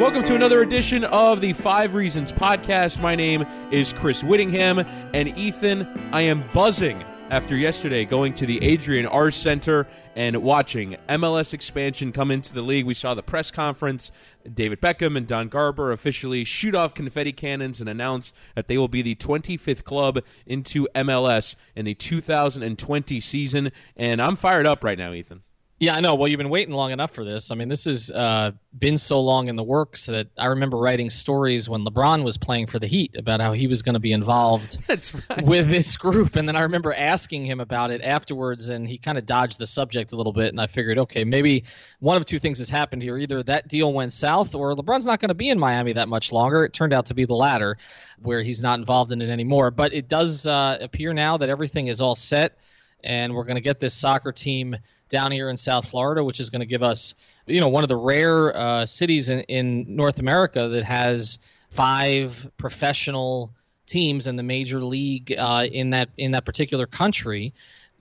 Welcome to another edition of the Five Reasons Podcast. My name is Chris Wittyngham, and Ethan, I am buzzing after yesterday going to the Adrienne Arsht Center and watching MLS expansion come into the league. We saw the press conference. David Beckham and Don Garber officially shoot off confetti cannons and announce that they will be the 25th club into MLS in the 2020 season. And I'm fired up right now, Ethan. Yeah, I know. Well, you've been waiting long enough for this. I mean, this has uh, been so long in the works that I remember writing stories when LeBron was playing for the Heat about how he was going to be involved right. with this group. And then I remember asking him about it afterwards, and he kind of dodged the subject a little bit. And I figured, okay, maybe one of two things has happened here. Either that deal went south, or LeBron's not going to be in Miami that much longer. It turned out to be the latter, where he's not involved in it anymore. But it does uh, appear now that everything is all set, and we're going to get this soccer team – down here in South Florida, which is going to give us, you know, one of the rare uh, cities in, in North America that has five professional teams in the major league uh, in that in that particular country.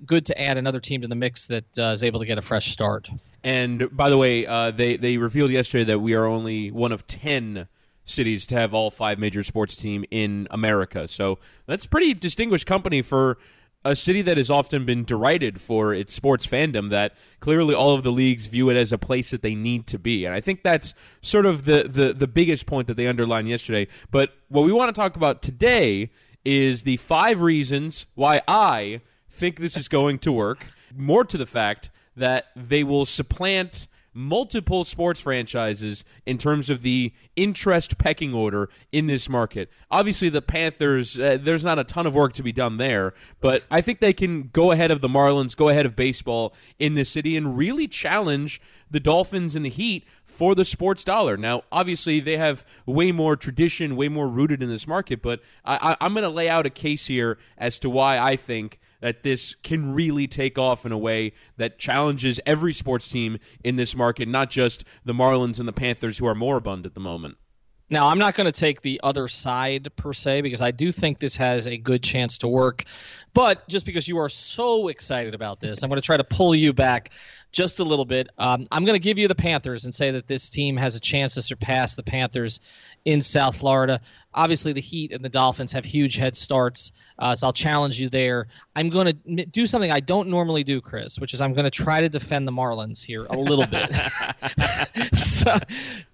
Good to add another team to the mix that uh, is able to get a fresh start. And by the way, uh, they they revealed yesterday that we are only one of ten cities to have all five major sports team in America. So that's pretty distinguished company for a city that has often been derided for its sports fandom that clearly all of the leagues view it as a place that they need to be. And i think that's sort of the, the, the biggest point that they underlined yesterday. But what we want to talk about today is the five reasons why i think this is going to work. More to the fact that they will supplant multiple sports franchises in terms of the interest pecking order in this market. Obviously, the Panthers, uh, there's not a ton of work to be done there, but I think they can go ahead of the Marlins, go ahead of baseball in this city, and really challenge the Dolphins and the Heat for the sports dollar. Now, obviously, they have way more tradition, way more rooted in this market, but I, I'm going to lay out a case here as to why I think that this can really take off in a way that challenges every sports team in this market, not just the Marlins and the Panthers, who are moribund at the moment. Now, I'm not going to take the other side per se because I do think this has a good chance to work. But just because you are so excited about this, I'm going to try to pull you back just a little bit. Um, I'm going to give you the Panthers and say that this team has a chance to surpass the Panthers in South Florida. Obviously, the Heat and the Dolphins have huge head starts, uh, so I'll challenge you there. I'm going to do something I don't normally do, Chris, which is I'm going to try to defend the Marlins here a little bit. so,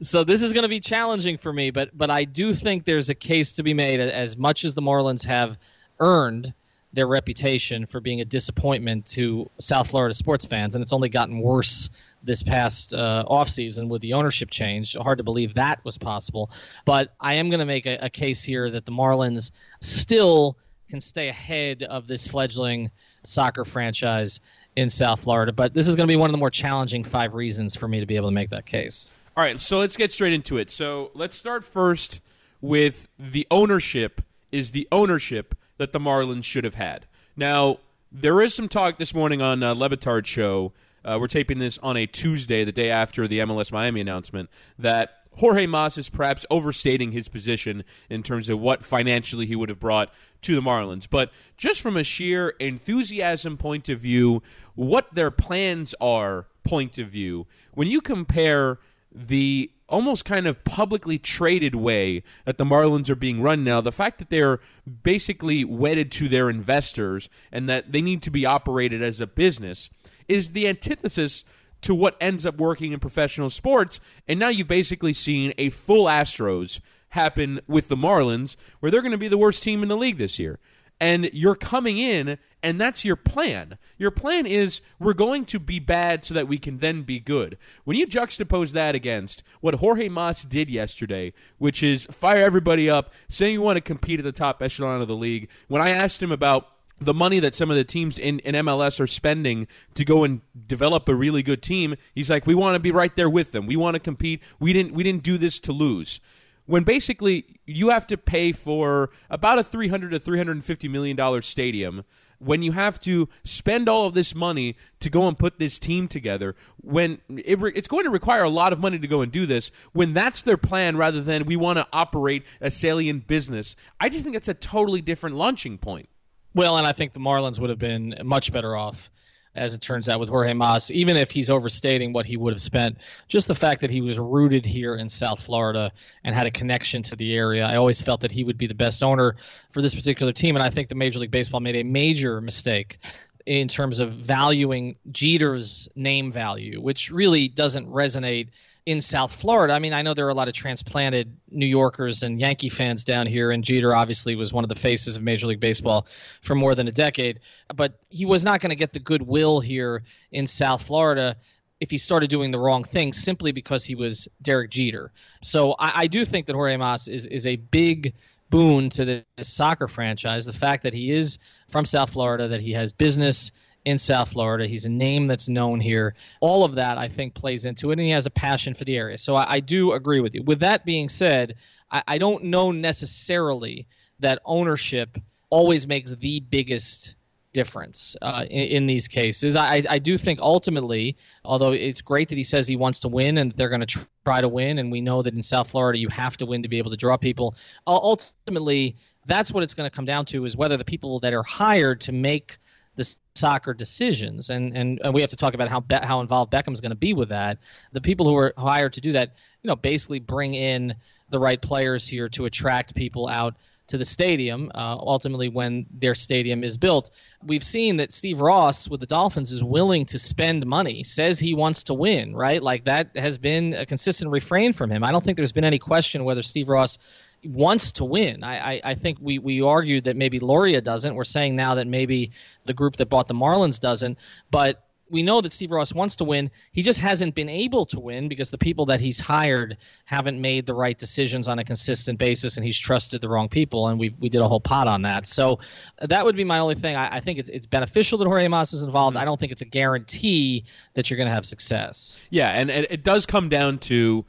so this is going to be challenging for me, but but I do think there's a case to be made as much as the Marlins have earned their reputation for being a disappointment to South Florida sports fans, and it's only gotten worse this past uh, offseason with the ownership change. Hard to believe that was possible. But I am going to make a, a case here that the Marlins still can stay ahead of this fledgling soccer franchise in South Florida. But this is going to be one of the more challenging five reasons for me to be able to make that case. All right, so let's get straight into it. So let's start first with the ownership. Is the ownership that the Marlins should have had. Now, there is some talk this morning on uh, show. Uh, we're taping this on a Tuesday, the day after the MLS Miami announcement, that Jorge Mas is perhaps overstating his position in terms of what financially he would have brought to the Marlins. But just from a sheer enthusiasm point of view, what their plans are point of view, when you compare the almost kind of publicly traded way that the Marlins are being run now, the fact that they're basically wedded to their investors and that they need to be operated as a business is the antithesis to what ends up working in professional sports. And now you've basically seen a full Astros happen with the Marlins, where they're going to be the worst team in the league this year and you're coming in and that's your plan. Your plan is we're going to be bad so that we can then be good. When you juxtapose that against what Jorge Mas did yesterday, which is fire everybody up, saying you want to compete at the top echelon of the league, when I asked him about the money that some of the teams in, in MLS are spending to go and develop a really good team, he's like, we want to be right there with them. We want to compete. We didn't we didn't do this to lose. When basically you have to pay for about a three hundred to three hundred and fifty million dollar stadium when you have to spend all of this money to go and put this team together, when it re- it's going to require a lot of money to go and do this, when that's their plan rather than we want to operate a salient business, I just think it's a totally different launching point. Well, and I think the Marlins would have been much better off, as it turns out, with Jorge Mas, even if he's overstating what he would have spent. Just the fact that he was rooted here in South Florida and had a connection to the area, I always felt that he would be the best owner for this particular team. And I think the Major League Baseball made a major mistake in terms of valuing Jeter's name value, which really doesn't resonate in South Florida. I mean, I know there are a lot of transplanted New Yorkers and Yankee fans down here, and Jeter obviously was one of the faces of Major League Baseball for more than a decade. But he was not going to get the goodwill here in South Florida if he started doing the wrong thing simply because he was Derek Jeter. So I, I do think that Jorge Mas is, is a big boon to this soccer franchise. The fact that he is from South Florida, that he has business in South Florida. He's a name that's known here. All of that, I think, plays into it, and he has a passion for the area. So I, I do agree with you. With that being said, I, I don't know necessarily that ownership always makes the biggest difference uh, in, in, these cases. I, I, do think ultimately, although it's great that he says he wants to win and they're going to try to win, and we know that in South Florida you have to win to be able to draw people. Ultimately, that's what it's going to come down to is whether the people that are hired to make the soccer decisions, and, and, and we have to talk about how Be- how involved Beckham's going to be with that. The people who are hired to do that, you know, basically bring in the right players here to attract people out to the stadium. Uh, ultimately, when their stadium is built, we've seen that Steve Ross with the Dolphins is willing to spend money, says he wants to win, right? Like that has been a consistent refrain from him. I don't think there's been any question whether Steve Ross wants to win. I, I, I, think we, we argued that maybe Loria doesn't. We're saying now that maybe the group that bought the Marlins doesn't. But we know that Steve Ross wants to win. He just hasn't been able to win because the people that he's hired haven't made the right decisions on a consistent basis, and he's trusted the wrong people. And we we did a whole pot on that. So that would be my only thing. I, I think it's it's beneficial that Jorge Mas is involved. I don't think it's a guarantee that you're going to have success. Yeah, and, and it does come down to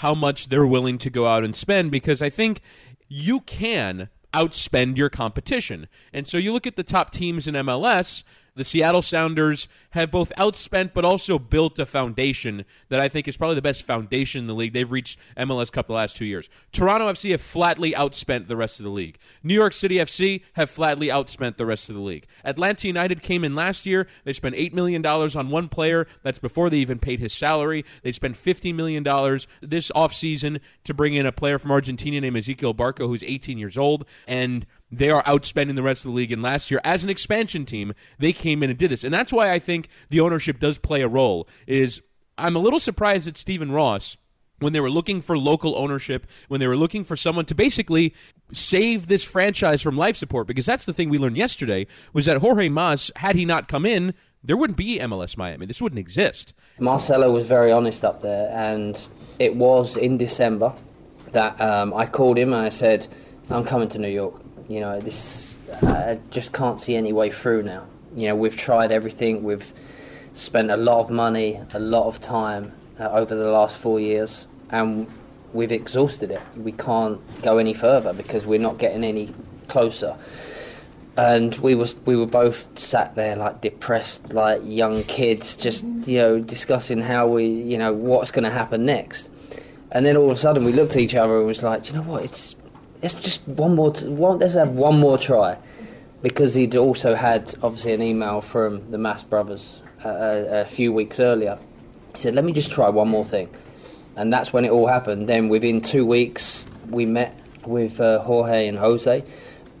how much they're willing to go out and spend because I think you can outspend your competition. And so you look at the top teams in MLS, the Seattle Sounders have both outspent but also built a foundation that I think is probably the best foundation in the league. They've reached MLS Cup the last two years. Toronto FC have flatly outspent the rest of the league. New York City FC have flatly outspent the rest of the league. Atlanta United came in last year. They spent $8 million on one player. That's before they even paid his salary. They spent $15 million this offseason to bring in a player from Argentina named Ezequiel Barco, who's 18 years old. And they are outspending the rest of the league. And last year, as an expansion team, they came in and did this. And that's why I think the ownership does play a role. Is I'm a little surprised that Stephen Ross when they were looking for local ownership, when they were looking for someone to basically save this franchise from life support, because that's the thing we learned yesterday was that Jorge Mas, had he not come in, there wouldn't be MLS Miami. This wouldn't exist. Marcelo was very honest up there, and it was in December that um, I called him and I said, "I'm coming to New York. You know, this I just can't see any way through now. You know, we've tried everything. We've spent a lot of money, a lot of time uh, over the last four years, and we've exhausted it. We can't go any further because we're not getting any closer. And we was we were both sat there like depressed, like young kids, just you know discussing how we you know what's going to happen next. And then all of a sudden we looked at each other and was like, you know what, it's let's just one more. T- one, let's have one more try, because he'd also had obviously an email from the Mas brothers uh, a, a few weeks earlier. He said, "Let me just try one more thing," and that's when it all happened. Then within two weeks, we met with uh, Jorge and Jose,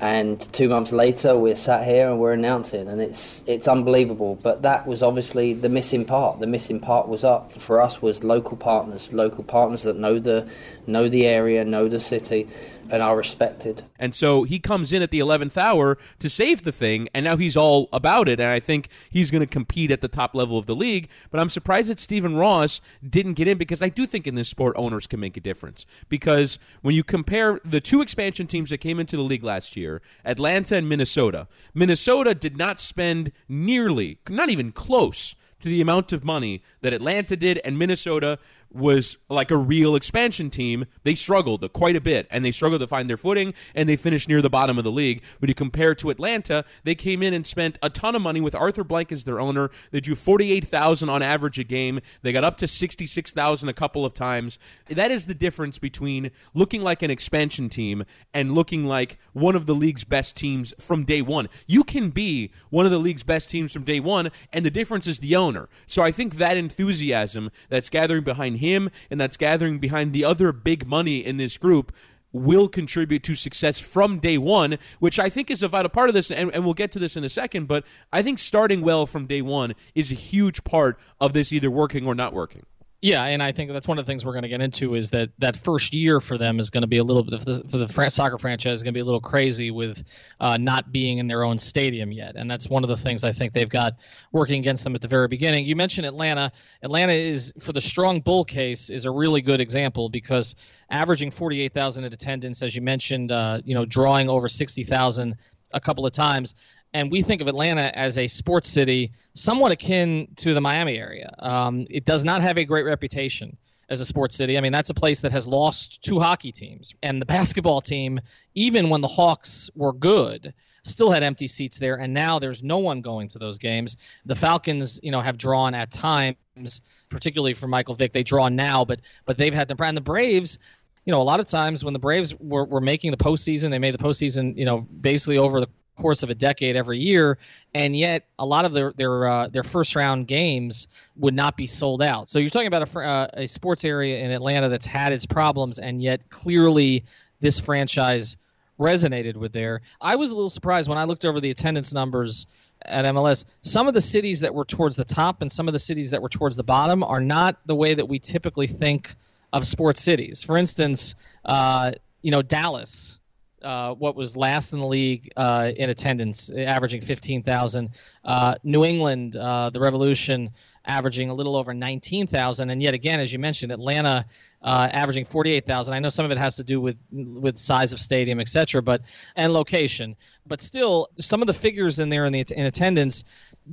and two months later, we're sat here and we're announcing, and it's it's unbelievable. But that was obviously the missing part. The missing part was up for us was local partners, local partners that know the know the area, know the city, and are respected. And so he comes in at the 11th hour to save the thing, and now he's all about it. And I think he's going to compete at the top level of the league. But I'm surprised that Stephen Ross didn't get in because I do think in this sport owners can make a difference. Because when you compare the two expansion teams that came into the league last year, Atlanta and Minnesota, Minnesota did not spend nearly, not even close to the amount of money that Atlanta did and Minnesota was like a real expansion team, they struggled quite a bit and they struggled to find their footing and they finished near the bottom of the league. When you compare to Atlanta, they came in and spent a ton of money with Arthur Blank as their owner. They drew 48,000 on average a game. They got up to 66,000 a couple of times. That is the difference between looking like an expansion team and looking like one of the league's best teams from day one. You can be one of the league's best teams from day one and the difference is the owner. So I think that enthusiasm that's gathering behind him and that's gathering behind the other big money in this group will contribute to success from day one, which I think is a vital part of this, and, and, we'll get to this in a second. But I think starting well from day one is a huge part of this either working or not working. Yeah, and I think that's one of the things we're going to get into is that that first year for them is going to be a little bit for the, for the soccer franchise is going to be a little crazy with uh, not being in their own stadium yet, and that's one of the things I think they've got working against them at the very beginning. You mentioned Atlanta. Atlanta is for the strong bull case is a really good example because averaging 48,000 in attendance, as you mentioned, uh, you know, drawing over 60,000 a couple of times and we think of Atlanta as a sports city somewhat akin to the Miami area. Um, it does not have a great reputation as a sports city. I mean, that's a place that has lost two hockey teams, and the basketball team, even when the Hawks were good, still had empty seats there, and now there's no one going to those games. The Falcons, you know, have drawn at times, particularly for Michael Vick. They draw now, but but they've had the and the Braves. You know, a lot of times when the Braves were, were making the postseason, they made the postseason, you know, basically over the course of a decade every year, and yet a lot of their their uh, their first round games would not be sold out. So you're talking about a, uh, a sports area in Atlanta that's had its problems, and yet clearly this franchise resonated with there. I was a little surprised when I looked over the attendance numbers at MLS. Some of the cities that were towards the top and some of the cities that were towards the bottom are not the way that we typically think of sports cities. For instance, uh, you know Dallas uh, what was last in the league uh, in attendance, averaging 15,000. Uh, New England, uh, the Revolution, averaging a little over 19,000. And yet again, as you mentioned, Atlanta uh, averaging 48,000. I know some of it has to do with with size of stadium, etc., but and location. But still, some of the figures in there in the in attendance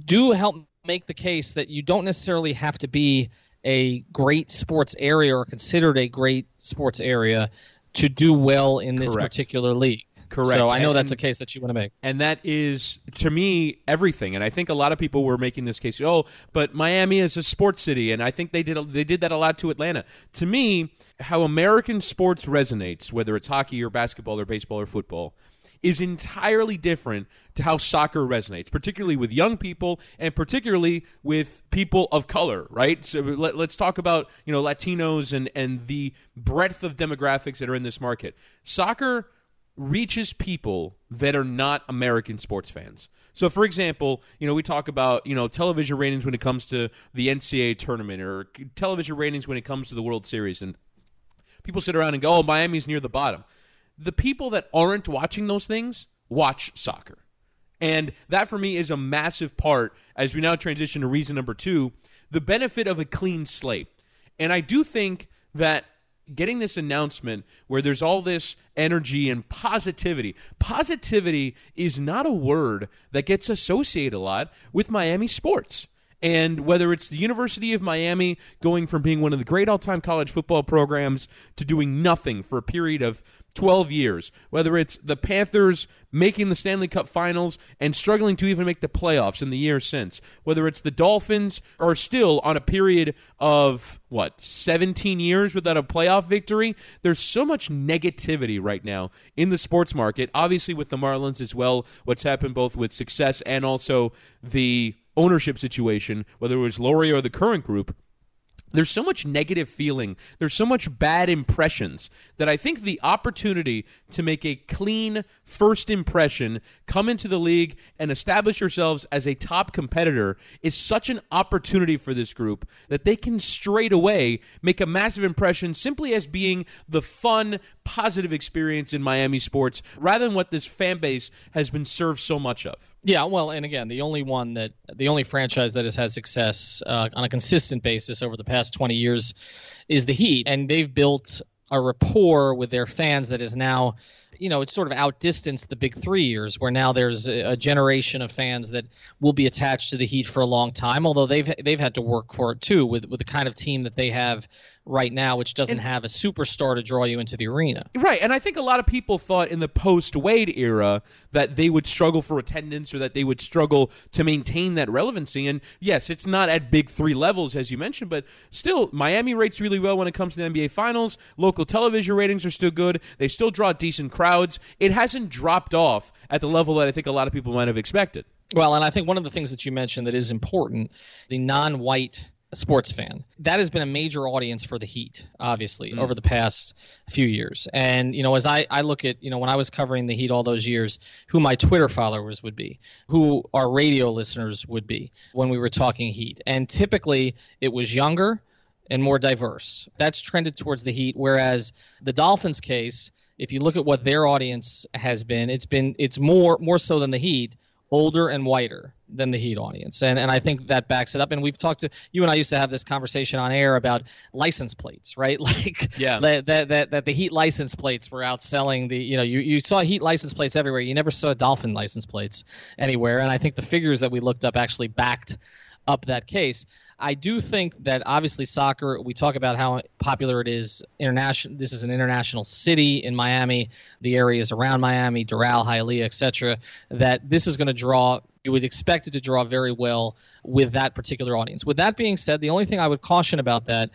do help make the case that you don't necessarily have to be a great sports area or considered a great sports area to do well in this Correct. particular league. Correct. So I know and, that's a case that you want to make. And that is, to me, everything. And I think a lot of people were making this case. Oh, but Miami is a sports city, and I think they did they did that a lot to Atlanta. To me, how American sports resonates, whether it's hockey or basketball or baseball or football, is entirely different to how soccer resonates, particularly with young people and particularly with people of color, right? So let, us talk about, you know, Latinos and, and the breadth of demographics that are in this market. Soccer reaches people that are not American sports fans. So, for example, you know, we talk about, you know, television ratings when it comes to the NCAA tournament or television ratings when it comes to the World Series. And people sit around and go, oh, Miami's near the bottom the people that aren't watching those things watch soccer. And that for me is a massive part as we now transition to reason number two the benefit of a clean slate. And I do think that getting this announcement where there's all this energy and positivity, positivity is not a word that gets associated a lot with Miami sports. And whether it's the University of Miami going from being one of the great all time college football programs to doing nothing for a period of 12 years, whether it's the Panthers making the Stanley Cup finals and struggling to even make the playoffs in the years since, whether it's the Dolphins are still on a period of, what, 17 years without a playoff victory, there's so much negativity right now in the sports market. Obviously, with the Marlins as well, what's happened both with success and also the ownership situation, whether it was Loria or the current group there's so much negative feeling, there's so much bad impressions that I think the opportunity to make a clean first impression, come into the league and establish yourselves as a top competitor is such an opportunity for this group that they can straight away make a massive impression simply as being the fun, positive experience in Miami sports rather than what this fan base has been served so much of. Yeah, well, and again, the only one that the only franchise that has had success uh, on a consistent basis over the past 20 years is the Heat, and they've built a rapport with their fans that is now you know, it's sort of outdistanced the big three years, where now there's a, a, generation of fans that will be attached to the Heat for a long time. Although they've they've had to work for it too, with with the kind of team that they have right now, which doesn't and, have a superstar to draw you into the arena. Right, and I think a lot of people thought in the post Wade era that they would struggle for attendance or that they would struggle to maintain that relevancy. And yes, it's not at big three levels as you mentioned, but still, Miami rates really well when it comes to the NBA Finals. Local television ratings are still good. They still draw decent crowds crowds. It hasn't dropped off at the level that I think a lot of people might have expected. Well, and I think one of the things that you mentioned that is important the non white sports fan. That has been a major audience for the Heat, obviously, mm. over the past few years. And, you know, as I, I look at, you know, when I was covering the Heat all those years, who my Twitter followers would be, who our radio listeners would be when we were talking Heat. And typically it was younger and more diverse. That's trended towards the Heat, whereas the Dolphins case, if you look at what their audience has been, it's been it's more more so than the Heat, older and whiter than the Heat audience, and and I think that backs it up. And we've talked to you and I used to have this conversation on air about license plates, right? Like yeah. that that that, that the Heat license plates were outselling the you know you you saw Heat license plates everywhere. You never saw Dolphin license plates anywhere, and I think the figures that we looked up actually backed up that case. I do think that obviously soccer, we talk about how popular it is international. This is an international city in Miami, the areas around Miami, Doral, Hialeah, etc. That this is going to draw. You would expect it to draw very well with that particular audience. With that being said, the only thing I would caution about that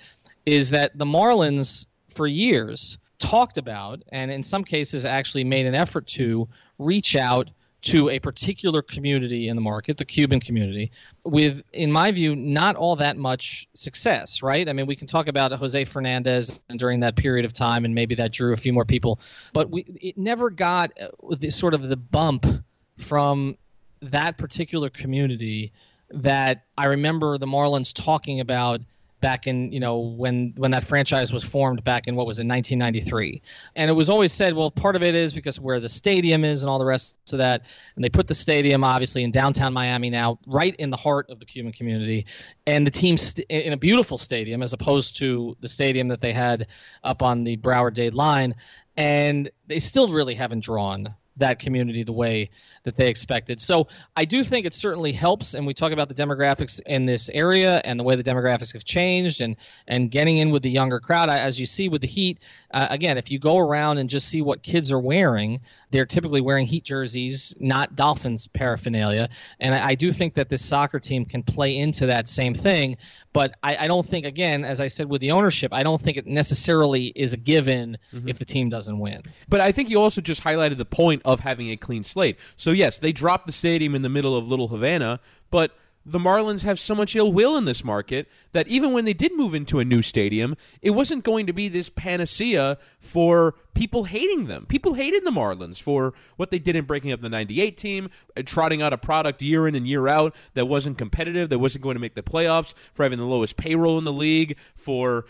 is that the Marlins, for years, talked about and in some cases actually made an effort to reach out to a particular community in the market, the Cuban community, with, in my view, not all that much success, right? I mean, we can talk about Jose Fernandez during that period of time, and maybe that drew a few more people, but we, it never got uh, the, sort of the bump from that particular community that I remember the Marlins talking about back in you know when when that franchise was formed back in what was it 1993 and it was always said well part of it is because where the stadium is and all the rest of that. And they put the stadium obviously in downtown Miami now right in the heart of the Cuban community. And the team st- in a beautiful stadium as opposed to the stadium that they had up on the Broward Dade line. And they still really haven't drawn that community the way that they expected. So I do think it certainly helps, and we talk about the demographics in this area and the way the demographics have changed, and and getting in with the younger crowd. As you see with the Heat, uh, again, if you go around and just see what kids are wearing, they're typically wearing Heat jerseys, not Dolphins paraphernalia, and I, I do think that this soccer team can play into that same thing. But I, I, don't think, again, as I said with the ownership, I don't think it necessarily is a given mm-hmm. if the team doesn't win. But I think you also just highlighted the point of having a clean slate. So yes, they dropped the stadium in the middle of Little Havana, but the Marlins have so much ill will in this market that even when they did move into a new stadium, it wasn't going to be this panacea for people hating them. People hated the Marlins for what they did in breaking up the 98 team, uh, trotting out a product year in and year out that wasn't competitive, that wasn't going to make the playoffs, for having the lowest payroll in the league, for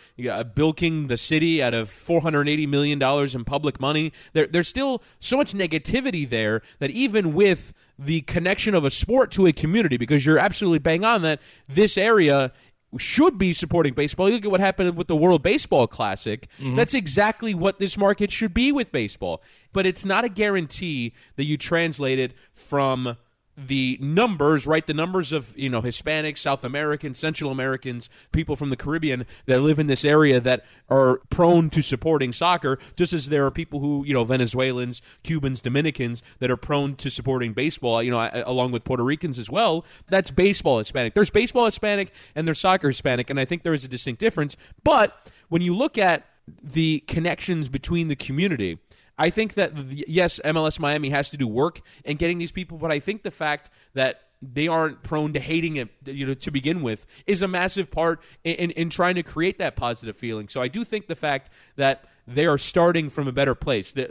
bilking the city out of $480 million in public money. There, there's still so much negativity there that even with the connection of a sport to a community, because you're absolutely bang on that this area should be supporting baseball. You look at what happened with the World Baseball Classic. Mm-hmm. That's exactly what this market should be with baseball. But it's not a guarantee that you translate it from the numbers, right? The numbers of you know Hispanics, South Americans, Central Americans, people from the Caribbean that live in this area that are prone to supporting soccer, just as there are people who you know Venezuelans, Cubans, Dominicans that are prone to supporting baseball. You know, along with Puerto Ricans as well. That's baseball Hispanic. There's baseball Hispanic and there's soccer Hispanic, and I think there is a distinct difference. But when you look at the connections between the community I think that yes, MLS Miami has to do work in getting these people, but I think the fact that they aren't prone to hating it, you know, to begin with, is a massive part in, in, in trying to create that positive feeling. So I do think the fact that they are starting from a better place. That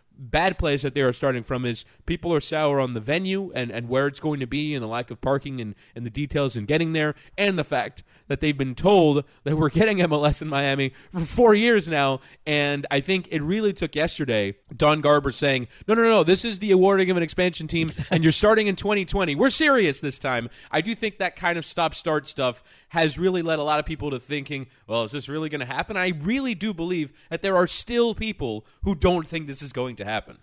bad place that they are starting from is people are sour on the venue and, and where it's going to be and the lack of parking and, and the details in getting there and the fact that they've been told that we're getting MLS in Miami for four years now. And I think it really took yesterday Don Garber saying, no, no, no, this is the awarding of an expansion team, and you're starting in 2020. We're serious this time. I do think that kind of stop start stuff has really led a lot of people to thinking, well, is this really going to happen? I really do believe that there are still people who don't think this is going to happen.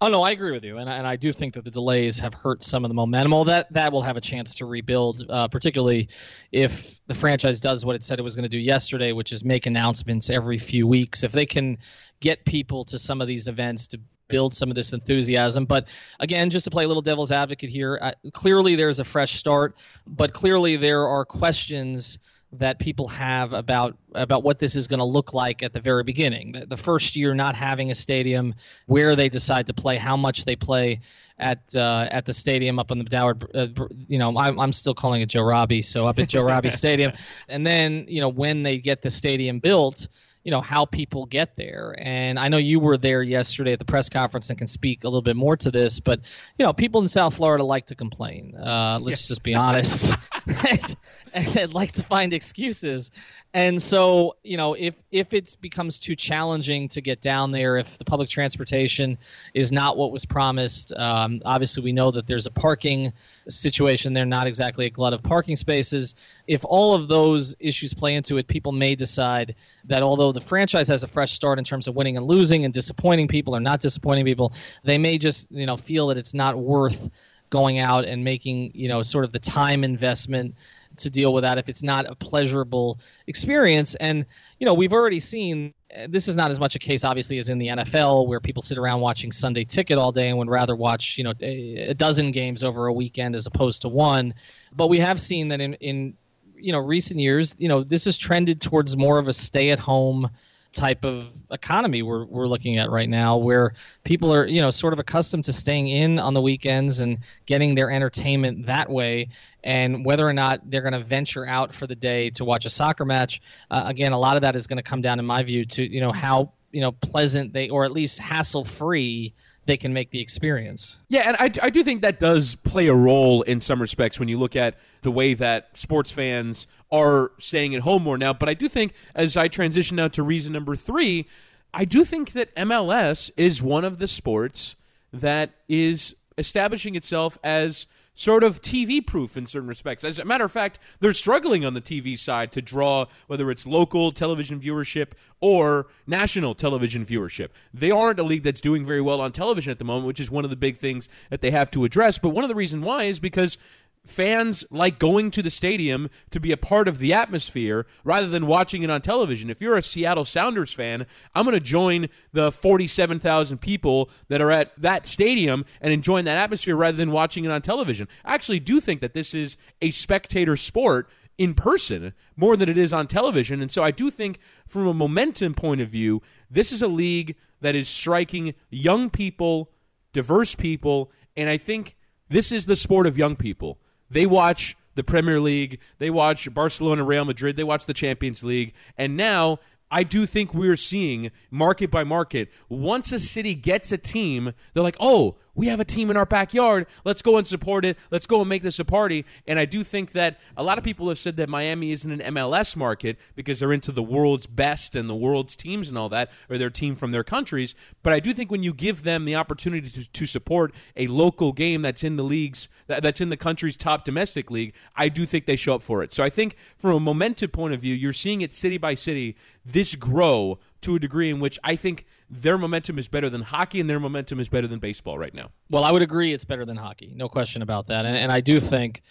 Oh no, I agree with you, and I, and I do think that the delays have hurt some of the momentum. Well, that that will have a chance to rebuild, uh, particularly if the franchise does what it said it was going to do yesterday, which is make announcements every few weeks. If they can get people to some of these events to build some of this enthusiasm. But again, just to play a little devil's advocate here, uh, clearly there's a fresh start, but clearly there are questions that people have about about what this is going to look like at the very beginning. The, the, first year not having a stadium, where they decide to play, how much they play at uh, at the stadium up on the Dower. Uh, you know, I'm, I'm still calling it Joe Robbie, so up at Joe Robbie Stadium, and then you know when they get the stadium built you know how people get there. And i know you were there yesterday at the press conference and can speak a little bit more to this but you know people in south florida like to complain uh, let's yes. just be honest and, like to find excuses and so, you know, if if it becomes too challenging to get down there, if the public transportation is not what was promised, um, obviously we know that there's a parking situation there, not exactly a glut of parking spaces. If all of those issues play into it, people may decide that although the franchise has a fresh start in terms of winning and losing and disappointing people or not disappointing people, they may just, you know, feel that it's not worth going out and making, you know, sort of the time investment to deal with that if it's not a pleasurable experience. And you know, we've already seen this is not as much a case, obviously, as in the NFL, where people sit around watching Sunday Ticket all day and would rather watch, you know, a dozen games over a weekend as opposed to one. But we have seen that in in you know recent years, you know, this has trended towards more of a stay-at-home type of economy we're we're looking at right now, where people are you know sort of accustomed to staying in on the weekends and getting their entertainment that way, and whether or not they're going to venture out for the day to watch a soccer match, uh, again, a lot of that is going to come down, in my view, to you know how you know pleasant they or at least hassle free they can make the experience. Yeah, and I, I do think that does play a role in some respects when you look at the way that sports fans are staying at home more now. But I do think as I transition now to reason number three, I do think that MLS is one of the sports that is establishing itself as sort of TV proof in certain respects. As a matter of fact, they're struggling on the TV side to draw whether it's local television viewership or national television viewership. They aren't a league that's doing very well on television at the moment, which is one of the big things that they have to address. But one of the reasons why is because fans like going to the stadium to be a part of the atmosphere rather than watching it on television. If you're a Seattle Sounders fan, I'm going to join the 47,000 people that are at that stadium and enjoying that atmosphere rather than watching it on television. I actually do think that this is a spectator sport in person more than it is on television. And so I do think from a momentum point of view, this is a league that is striking young people, diverse people, and I think this is the sport of young people. They watch the Premier League, they watch Barcelona, Real Madrid, they watch the Champions League, and now I do think we're seeing market by market. Once a city gets a team, they're like, oh, we have a team in our backyard. Let's go and support it. Let's go and make this a party. And I do think that a lot of people have said that Miami isn't an MLS market because they're into the world's best and the world's teams and all that, or their team from their countries. But I do think when you give them the opportunity to, to support a local game that's in the leagues, that, that's in the country's top domestic league, I do think they show up for it. So I think from a momentum point of view, you're seeing it city by city, this grow to a degree in which I think their momentum is better than hockey and their momentum is better than baseball right now. Well, I would agree it's better than hockey, no question about that. And, and I do think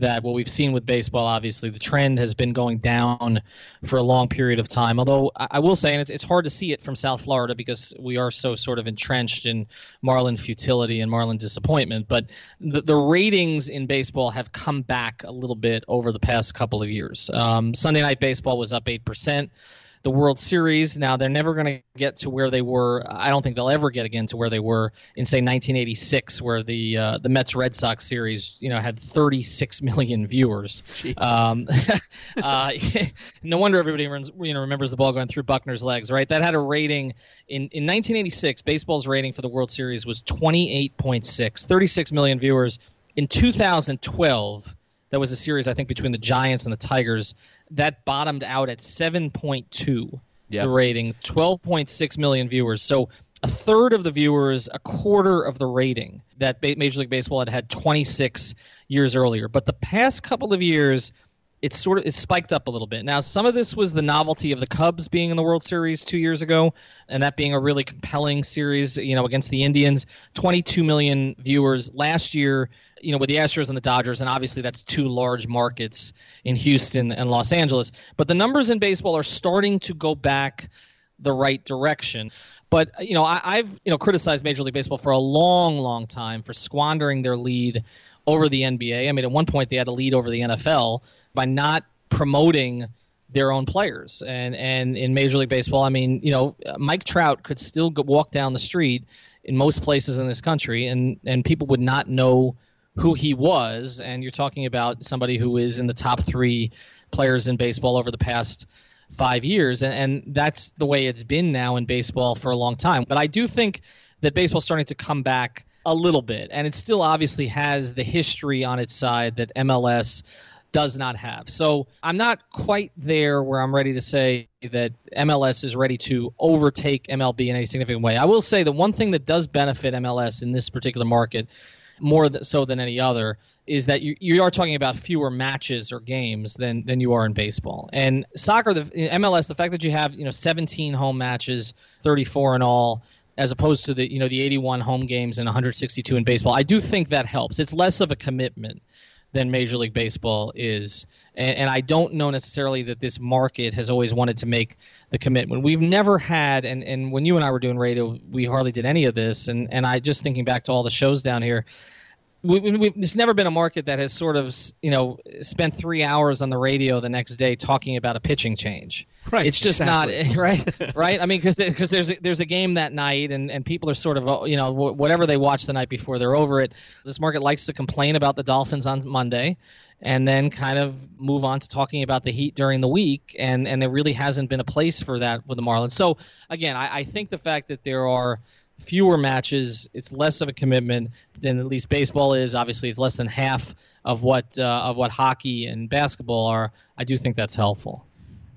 that what we've seen with baseball, obviously, the trend has been going down for a long period of time. Although I, I will say, and it's, it's hard to see it from South Florida because we are so sort of entrenched in Marlin futility and Marlin disappointment. But the, the ratings in baseball have come back a little bit over the past couple of years. Um, Sunday Night Baseball was up 8% the World Series. Now they're never going to get to where they were. I don't think they'll ever get again to where they were in say 1986, where the uh, the Mets Red Sox series you know had 36 million viewers. Um, uh, no wonder everybody runs, you know remembers the ball going through Buckner's legs, right? That had a rating in in 1986. Baseball's rating for the World Series was 28.6, 36 million viewers. In 2012 that was a series I think between the Giants and the Tigers that bottomed out at 7.2 yep. the rating 12.6 million viewers so a third of the viewers a quarter of the rating that Major League Baseball had had 26 years earlier but the past couple of years it's sort of it's spiked up a little bit. Now, some of this was the novelty of the Cubs being in the World Series two years ago, and that being a really compelling series, you know, against the Indians. 22 million viewers last year, you know, with the Astros and the Dodgers, and obviously that's two large markets in Houston and Los Angeles. But the numbers in baseball are starting to go back the right direction. But you know, I, have you know criticized Major League Baseball for a long, long time for squandering their lead over the NBA. I mean, at one point they had a lead over the NFL by not promoting their own players. And and in Major League Baseball, I mean, you know, Mike Trout could still go, walk down the street in most places in this country, and and people would not know who he was. And you're talking about somebody who is in the top three players in baseball over the past five years, and, and that's the way it's been now in baseball for a long time. But I do think that baseball's starting to come back a little bit, and it still obviously has the history on its side that MLS does not have. So I'm not quite there where I'm ready to say that MLS is ready to overtake MLB in any significant way. I will say the one thing that does benefit MLS in this particular market more so than any other is that you, you are talking about fewer matches or games than than you are in baseball. And soccer, the MLS, the fact that you have you know 17 home matches, 34 in all, as opposed to the you know the 81 home games and 162 in baseball, I do think that helps. It's less of a commitment than Major League Baseball is. And, and, I don't know necessarily that this market has always wanted to make the commitment. We've never had, and, and when you and I were doing radio, we hardly did any of this. And, and I just thinking back to all the shows down here, we, we, it's never been a market that has sort of you know spent three hours on the radio the next day talking about a pitching change. Right. It's just exactly. not right. right. I mean, because because there's a, there's a game that night, and, and people are sort of you know whatever they watch the night before they're over it. This market likes to complain about the Dolphins on Monday, and then kind of move on to talking about the Heat during the week, and and there really hasn't been a place for that with the Marlins. So again, I, I think the fact that there are fewer matches. It's less of a commitment than at least baseball is. Obviously, it's less than half of what uh, of what hockey and basketball are. I do think that's helpful.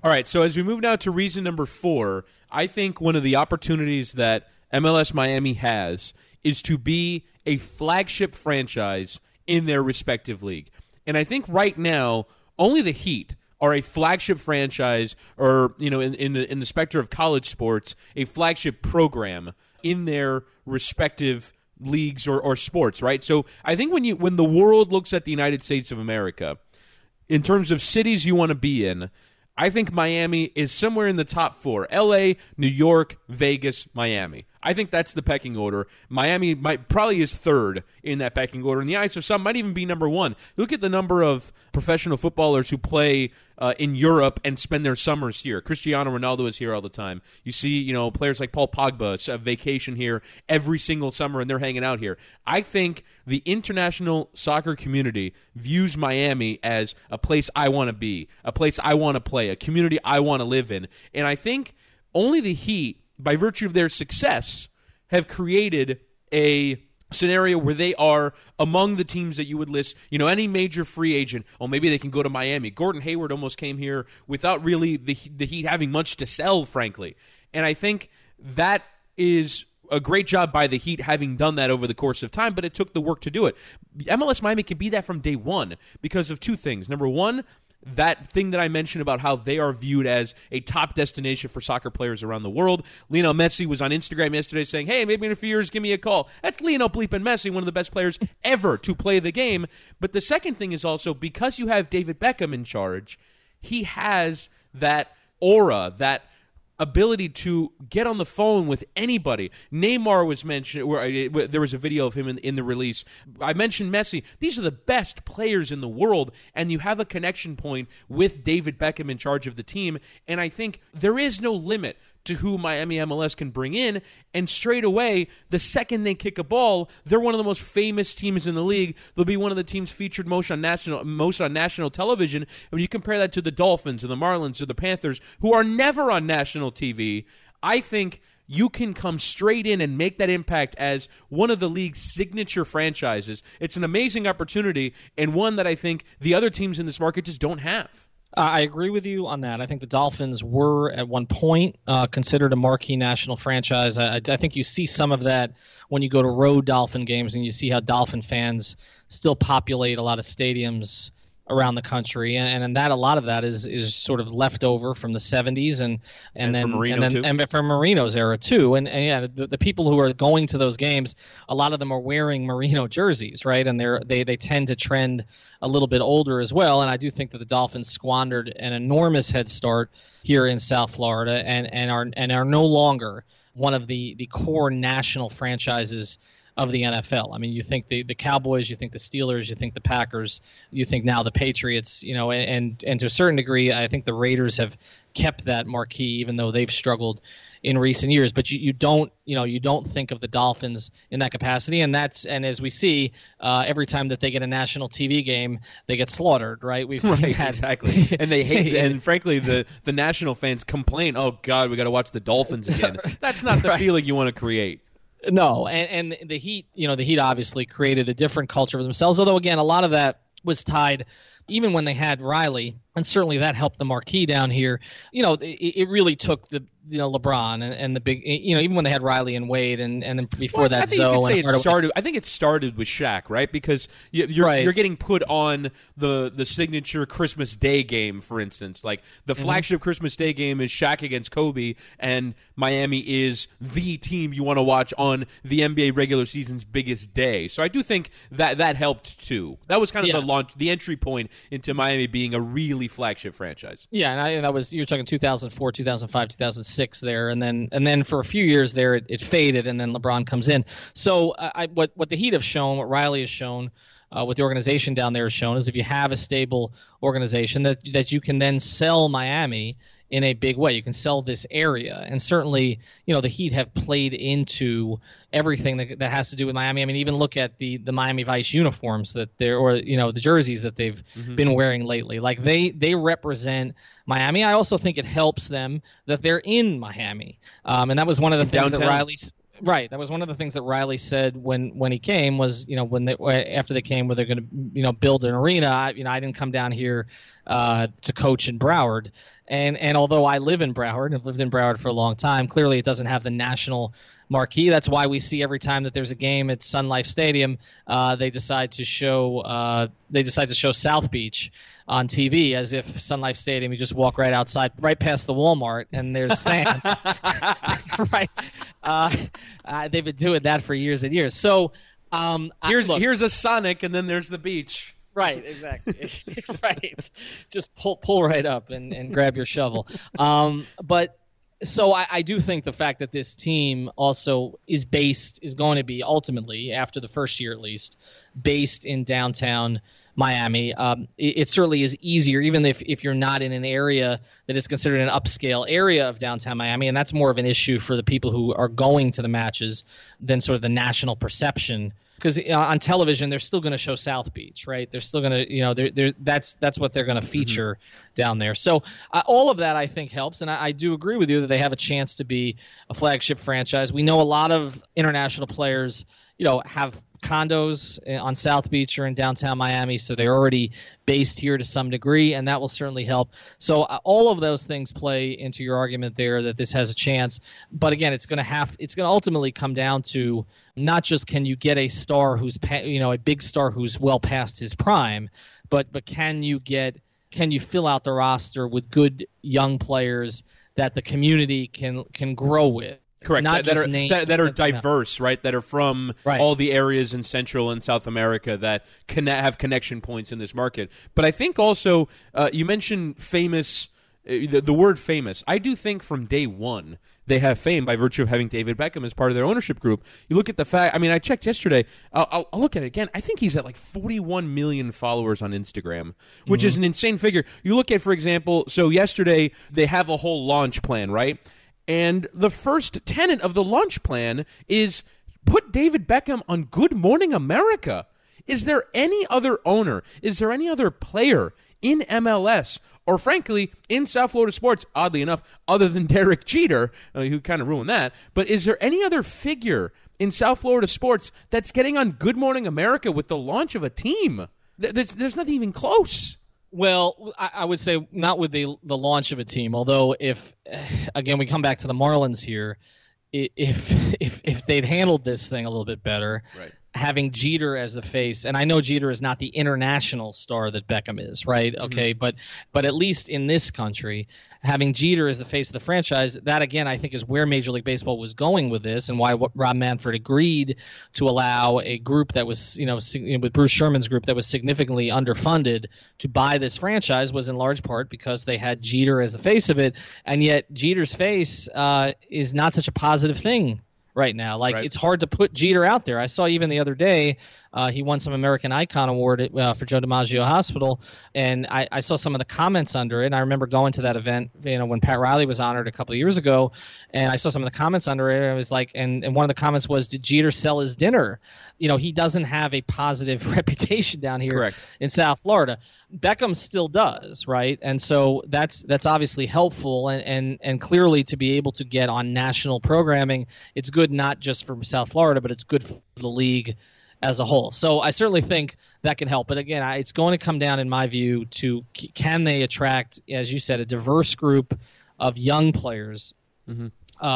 All right. So as we move now to reason number four, I think one of the opportunities that MLS Miami has is to be a flagship franchise in their respective league. And I think right now only the Heat are a flagship franchise or you know in, in the in the specter of college sports a flagship program in their respective leagues or, or sports, right? So I think when you when the world looks at the United States of America, in terms of cities you want to be in, I think Miami is somewhere in the top four. LA, New York, Vegas, Miami. I think that's the pecking order. Miami might probably is third in that pecking order. In the eyes of some, might even be number one. Look at the number of professional footballers who play uh, in Europe and spend their summers here. Cristiano Ronaldo is here all the time. You see, you know, players like Paul Pogba vacation here every single summer, and they're hanging out here. I think the international soccer community views Miami as a place I want to be, a place I want to play, a community I want to live in, and I think only the Heat by virtue of their success, have created a scenario where they are among the teams that you would list, you know, any major free agent, oh, maybe they can go to Miami. Gordon Hayward almost came here without really the, the Heat having much to sell, frankly. And I think that is a great job by the Heat having done that over the course of time, but it took the work to do it. MLS Miami can be that from day one because of two things. Number one, that thing that I mentioned about how they are viewed as a top destination for soccer players around the world. Lionel Messi was on Instagram yesterday saying, "Hey, maybe in a few years, give me a call." That's Lionel Bleepin Messi, one of the best players ever to play the game. But the second thing is also because you have David Beckham in charge, he has that aura, that ability to get on the phone with anybody. Neymar was mentioned. Where uh, there was a video of him in, in the release. I mentioned Messi. These are the best players in the world, and you have a connection point with David Beckham in charge of the team. And I think there is no limit to who Miami MLS can bring in. And straight away, the second they kick a ball, they're one of the most famous teams in the league. They'll be one of the teams featured most on national most on national television. And when you compare that to the Dolphins or the Marlins or the Panthers, who are never on national TV, I think you can come straight in and make that impact as one of the league's signature franchises. It's an amazing opportunity and one that I think the other teams in this market just don't have. Uh, I agree with you on that. I think the Dolphins were at one point uh, considered a marquee national franchise. I, I, think you see some of that when you go to road Dolphin games and you see how Dolphin fans still populate a lot of stadiums around the country, and, and that a lot of that is is sort of left over from the 70s and and, and then and then too. and from Marino's era too. And, and yeah, the, the people who are going to those games, a lot of them are wearing Marino jerseys, right? And they're they they tend to trend a little bit older as well. And I do think that the Dolphins squandered an enormous head start here in South Florida, and and are and are no longer one of the the core national franchises of the NFL. I mean, you think the the Cowboys, you think the Steelers, you think the Packers, you think now the Patriots, you know, and and to a certain degree, I think the Raiders have kept that marquee, even though they've struggled in recent years. But you, you don't you know you don't think of the Dolphins in that capacity, and that's and as we see uh, every time that they get a national TV game, they get slaughtered. Right? We've seen Right, that exactly, and they hate. and frankly, the the national fans complain. Oh God, we got to watch the Dolphins again. That's not the Right. feeling you want to create. No, and, and the Heat, you know, the Heat obviously created a different culture for themselves. Although again, a lot of that was tied, even when they had Riley, and certainly that helped the marquee down here. You know, it, it really took the you know LeBron and, and the big, you know, even when they had Riley and Wade, and and then before Well, that I think Zoe you could say it started. I think it started with Shaq, right? Because you, you're Right. you're getting put on the the signature Christmas Day game, for instance. Like the Mm-hmm. flagship Christmas Day game is Shaq against Kobe, and Miami is the team you want to watch on the NBA regular season's biggest day. So I do think that that helped too. That was kind of Yeah. the launch, the entry point into Miami being a really flagship franchise. Yeah, and I, and that was you were talking 2004, 2005, 2006 there, and then and then for a few years there it, it faded, and then LeBron comes in. So uh, I, what what the Heat have shown, what Riley has shown, uh, what the organization down there has shown is if you have a stable organization that that you can then sell Miami in a big way. You can sell this area, and certainly, you know, the Heat have played into everything that, that has to do with Miami. I mean, even look at the the Miami Vice uniforms that they're, or you know, the jerseys that they've been wearing lately. Like they they represent Miami. I also think it helps them that they're in Miami, um, and that was one of the things that Downtown. Right, that was one of the things that Riley said when when he came was you know when they after they came where they're going to you know build an arena. I, you know I didn't come down here uh, to coach in Broward, and and although I live in Broward and have lived in Broward for a long time, clearly it doesn't have the national marquee. That's why we see every time that there's a game at Sun Life Stadium, uh, they decide to show uh, they decide to show South Beach on TV as if Sun Life Stadium. You just walk right outside, right past the Walmart, and there's sand. right. Uh, uh, they've been doing that for years and years. So um, I- Here's look, here's a Sonic, and then there's the beach. Right, exactly. right. Just pull pull right up and, and grab your shovel. Um, but so I, I do think the fact that this team also is based is going to be ultimately after the first year at least based in downtown Miami. Um, it, it certainly is easier, even if if you're not in an area that is considered an upscale area of downtown Miami, and that's more of an issue for the people who are going to the matches than sort of the national perception because uh, on television they're still going to show South Beach, right? They're still going to, you know, they're, they're, that's that's what they're going to feature down there. So uh, all of that I think helps, and I, I do agree with you that they have a chance to be a flagship franchise. We know a lot of international players you know, have condos eh, on South Beach or in downtown Miami, so they're already based here to some degree, and that will certainly help. So uh, all of those things play into your argument there that this has a chance. But again, it's going to have it's going to ultimately come down to not just can you get a star who's you know a big star who's well past his prime, but but can you get can you fill out the roster with good young players that the community can can grow with Correct. Not that, just are that, that are that- diverse, right? That are from Right. all the areas in Central and South America that connect, have connection points in this market. But I think also uh, you mentioned famous. Uh, the, the word famous. I do think from day one they have fame by virtue of having David Beckham as part of their ownership group. You look at the fact. I mean, I checked yesterday. I'll, I'll, I'll look at it again. I think he's at like 41 million followers on Instagram, which is an insane figure. You look at, for example, so yesterday they have a whole launch plan, right? And the first tenet of the launch plan is put David Beckham on Good Morning America. Is there any other owner? Is there any other player in MLS or, frankly, in South Florida sports, oddly enough, other than Derek uh, who kind of ruined that? But is there any other figure in South Florida sports that's getting on Good Morning America with the launch of a team? There's, there's nothing even close. Well, I, I would say not with the the launch of a team. Although, if again we come back to the Marlins here, if if if they'd handled this thing a little bit better, Right. Having Jeter as the face, and I know Jeter is not the international star that Beckham is, right? Okay, but but at least in this country, having Jeter as the face of the franchise, that again I think is where Major League Baseball was going with this, and why what Rob Manfred agreed to allow a group that was you know you know, with Bruce Sherman's group that was significantly underfunded to buy this franchise was in large part because they had Jeter as the face of it, and yet Jeter's face uh, is not such a positive thing right now. Like Right. it's hard to put Jeter out there. I saw even the other day uh, he won some American Icon Award at, uh, for Joe DiMaggio Hospital, and I, I saw some of the comments under it. And I remember going to that event, you know, when Pat Riley was honored a couple of years ago, and I saw some of the comments under it. And I was like, and, and one of the comments was, "Did Jeter sell his dinner?" You know, he doesn't have a positive reputation down here Correct. in South Florida. Beckham still does, right? And so that's that's obviously helpful, and and and clearly to be able to get on national programming, it's good not just for South Florida, but it's good for the league as a whole. So I certainly think that can help. But again, I, it's going to come down, in my view, to can they attract, as you said, a diverse group of young players. Uh, Mm-hmm.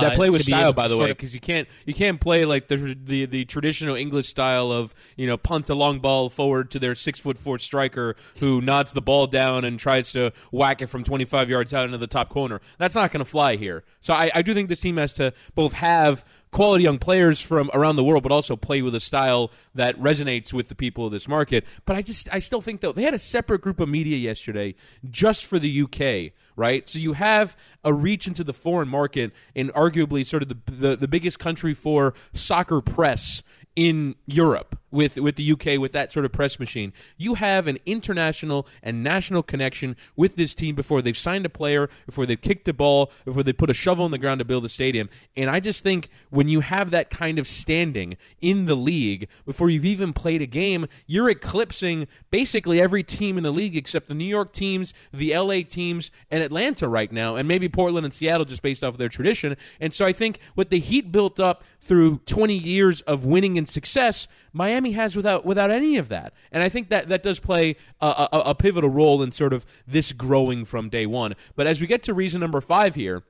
that play with style, by the way, because you can't you can't play like the, the the traditional English style of you know punt a long ball forward to their six foot four striker who nods the ball down and tries to whack it from twenty five yards out into the top corner. That's not going to fly here. So I, I do think this team has to both have quality young players from around the world, but also play with a style that resonates with the people of this market. But I just, I still think though they had a separate group of media yesterday just for the UK, right? So you have a reach into the foreign market in arguably sort of the the, the biggest country for soccer press in Europe with with the UK with that sort of press machine. You have an international and national connection with this team before they've signed a player, before they've kicked a ball, before they put a shovel in the ground to build a stadium. And I just think when you have that kind of standing in the league before you've even played a game, you're eclipsing basically every team in the league except the New York teams, the LA teams, and Atlanta right now, and maybe Portland and Seattle just based off of their tradition. And so I think what the Heat built up through 20 years of winning and success, Miami has without without any of that. And I think that that does play a, a, a pivotal role in sort of this growing from day one. But as we get to reason number five here,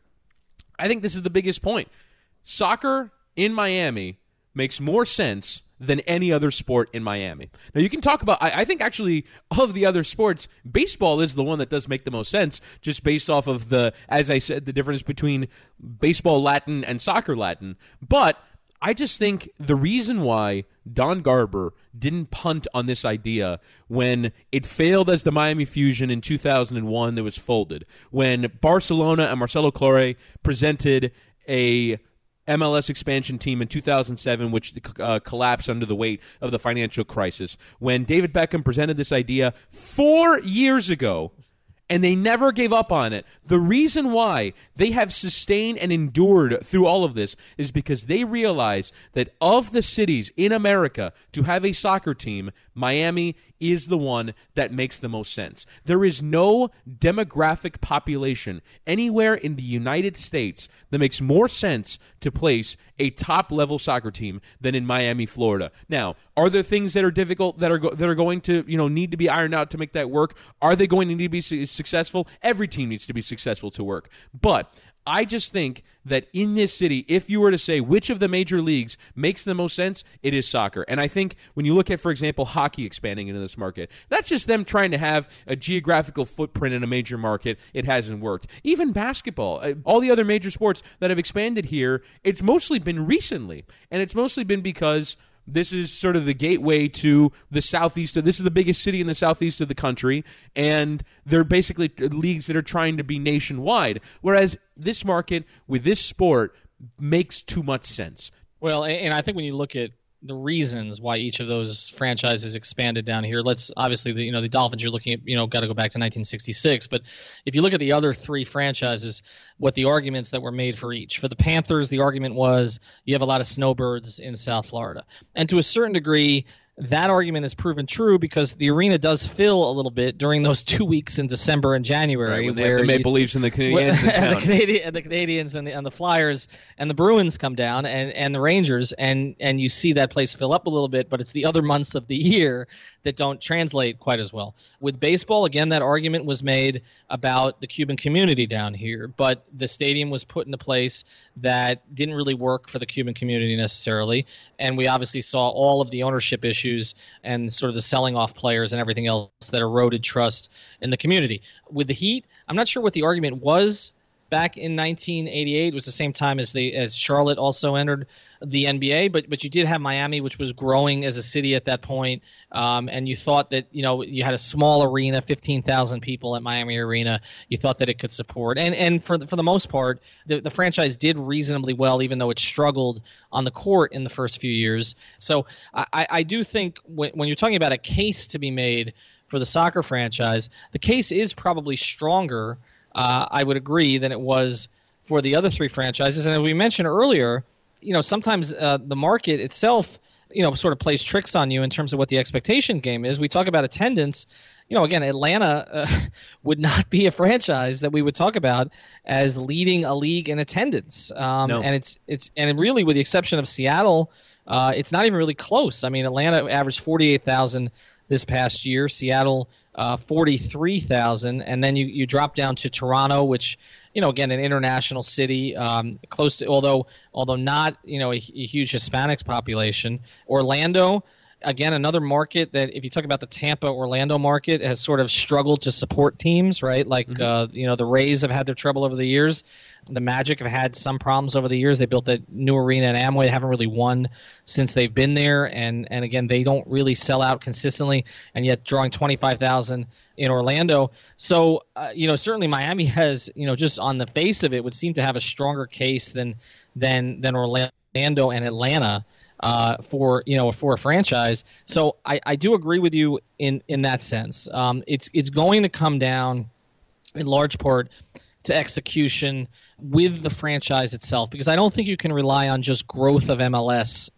I think this is the biggest point. Soccer in Miami makes more sense than any other sport in Miami. Now you can talk about. I, I think actually of the other sports, baseball is the one that does make the most sense, just based off of the, as I said, the difference between baseball Latin and soccer Latin. But I just think the reason why Don Garber didn't punt on this idea when it failed as the Miami Fusion in 2001 that was folded, when Barcelona and Marcelo Claure presented a MLS expansion team in 2007, which uh, collapsed under the weight of the financial crisis. When David Beckham presented this idea four years ago, and they never gave up on it. The reason why they have sustained and endured through all of this is because they realize that of the cities in America to have a soccer team, Miami is the one that makes the most sense. There is no demographic population anywhere in the United States that makes more sense to place a top level soccer team than in Miami, Florida. Now, are there things that are difficult that are go- that are going to you know need to be ironed out to make that work? Are they going to need to be su- successful? Every team needs to be successful to work, but I just think that in this city, if you were to say which of the major leagues makes the most sense, it is soccer. And I think when you look at, for example, hockey expanding into this market, that's just them trying to have a geographical footprint in a major market. It hasn't worked. Even basketball, uh, all the other major sports that have expanded here, it's mostly been recently. And it's mostly been because this is sort of the gateway to the southeast. Of, this is the biggest city in the southeast of the country, and they're basically leagues that are trying to be nationwide. Whereas this market with this sport makes too much sense. Well, and I think when you look at the reasons why each of those franchises expanded down here. Let's obviously the you know the Dolphins you're looking at you know got to go back to 1966, but if you look at the other three franchises, what the arguments that were made for each. For the Panthers, the argument was you have a lot of snowbirds in South Florida, and to a certain degree, that argument is proven true because the arena does fill a little bit during those two weeks in December and January, right, where the Maple Leafs and the Canadiens and the, Canadian, and the Canadians and the, and the Flyers and the Bruins come down and, and the Rangers and and you see that place fill up a little bit, but it's the other months of the year that don't translate quite as well. With baseball, again, that argument was made about the Cuban community down here, but the stadium was put into place that didn't really work for the Cuban community necessarily, and we obviously saw all of the ownership issues and sort of the selling off players and everything else that eroded trust in the community. With the Heat, I'm not sure what the argument was back in 1988 it was the same time as the as Charlotte also entered the NBA, but but you did have Miami, which was growing as a city at that point, um, and you thought that you know you had a small arena, 15,000 people at Miami Arena. You thought that it could support, and and for the, for the most part, the, the franchise did reasonably well, even though it struggled on the court in the first few years. So I, I do think when, when you're talking about a case to be made for the soccer franchise, the case is probably stronger uh, I would agree, than it was for the other three franchises. And as we mentioned earlier, you know, sometimes uh, the market itself, you know, sort of plays tricks on you in terms of what the expectation game is. We talk about attendance. You know, again, Atlanta uh, would not be a franchise that we would talk about as leading a league in attendance. Um, no. And it's it's and really, with the exception of Seattle, uh, it's not even really close. I mean, Atlanta averaged forty eight thousand this past year. Seattle uh, 43,000. And then you, you drop down to Toronto, which, you know, again, an international city, um, close to, although, although not, you know, a, a huge Hispanics population. Orlando, again, another market that, if you talk about the Tampa Orlando market, has sort of struggled to support teams, right? Like, mm-hmm. uh, you know, the Rays have had their trouble over the years. The Magic have had some problems over the years. They built a new arena in Amway. They haven't really won since they've been there, and and again, they don't really sell out consistently. And yet, drawing twenty five thousand in Orlando, so uh, you know, certainly Miami has, you know, just on the face of it, would seem to have a stronger case than than than Orlando and Atlanta uh, for you know for a franchise. So I, I do agree with you in in that sense. Um, it's it's going to come down in large part to execution with the franchise itself because I don't think you can rely on just growth of MLS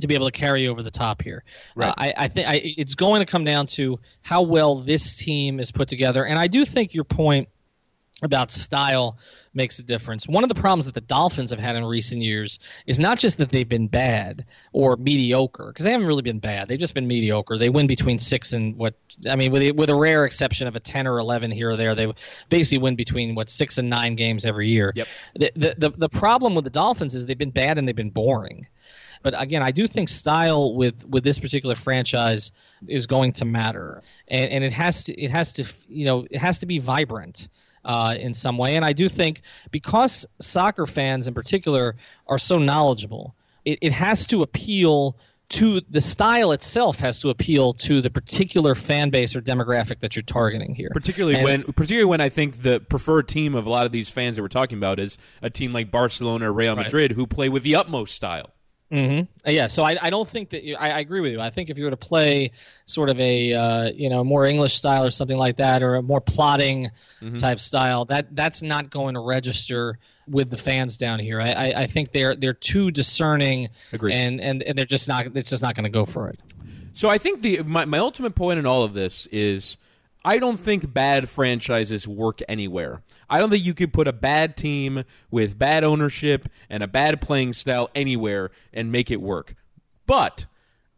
to be able to carry over the top here. Right. Uh, I, I think it's going to come down to how well this team is put together, and I do think your point about style makes a difference. One of the problems that the Dolphins have had in recent years is not just that they've been bad or mediocre, because they haven't really been bad. They've just been mediocre. They win between six and what I mean, with with a rare exception of a ten or eleven here or there, they basically win between what six and nine games every year. Yep. The the the, the problem with the Dolphins is they've been bad and they've been boring. But again, I do think style with with this particular franchise is going to matter, and, and it has to it has to you know it has to be vibrant uh, in some way. And I do think because soccer fans in particular are so knowledgeable, it, it has to appeal to the style itself has to appeal to the particular fan base or demographic that you're targeting here. Particularly and, when, particularly when I think the preferred team of a lot of these fans that we're talking about is a team like Barcelona or Real Madrid, right. who play with the utmost style. Mm-hmm. Yeah, so I, I don't think that you, I, I, agree with you. I think if you were to play sort of a uh, you know more English style or something like that, or a more plotting mm-hmm. type style, that that's not going to register with the fans down here. I, I, I think they're they're too discerning, Agreed. and and and they're just not it's just not going to go for it. So I think the my, my ultimate point in all of this is I don't think bad franchises work anywhere. I don't think you could put a bad team with bad ownership and a bad playing style anywhere and make it work. But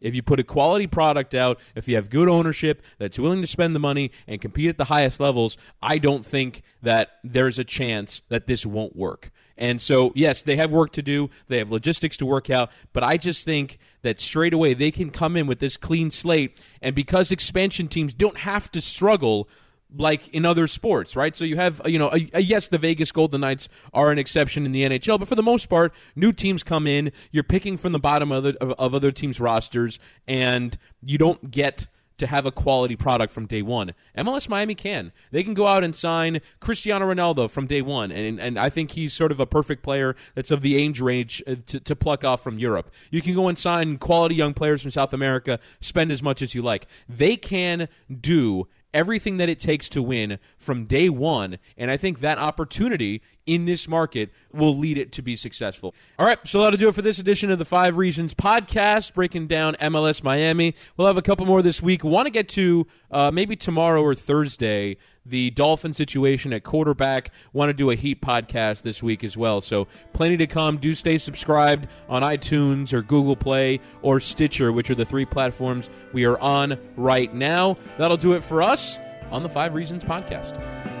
if you put a quality product out, if you have good ownership that's willing to spend the money and compete at the highest levels, I don't think that there's a chance that this won't work. And so, yes, they have work to do. They have logistics to work out. But I just think that straight away they can come in with this clean slate. And because expansion teams don't have to struggle like in other sports, right? So you have, you know, a, a, yes, the Vegas Golden Knights are an exception in the NHL, but for the most part, new teams come in. You're picking from the bottom of, the, of, of other teams' rosters, and you don't get to have a quality product from day one. MLS Miami can. They can go out and sign Cristiano Ronaldo from day one, and and I think he's sort of a perfect player that's of the age range uh, to, to pluck off from Europe. You can go and sign quality young players from South America, spend as much as you like. They can do everything that it takes to win from day one. And I think that opportunity in this market will lead it to be successful. All right, so that'll do it for this edition of the Five Reasons podcast, breaking down MLS Miami. We'll have a couple more this week. Want to get to uh, maybe tomorrow or Thursday the Dolphin situation at quarterback. Want to do a Heat podcast this week as well. So plenty to come. Do stay subscribed on iTunes or Google Play or Stitcher, which are the three platforms we are on right now. That'll do it for us on the Five Reasons podcast.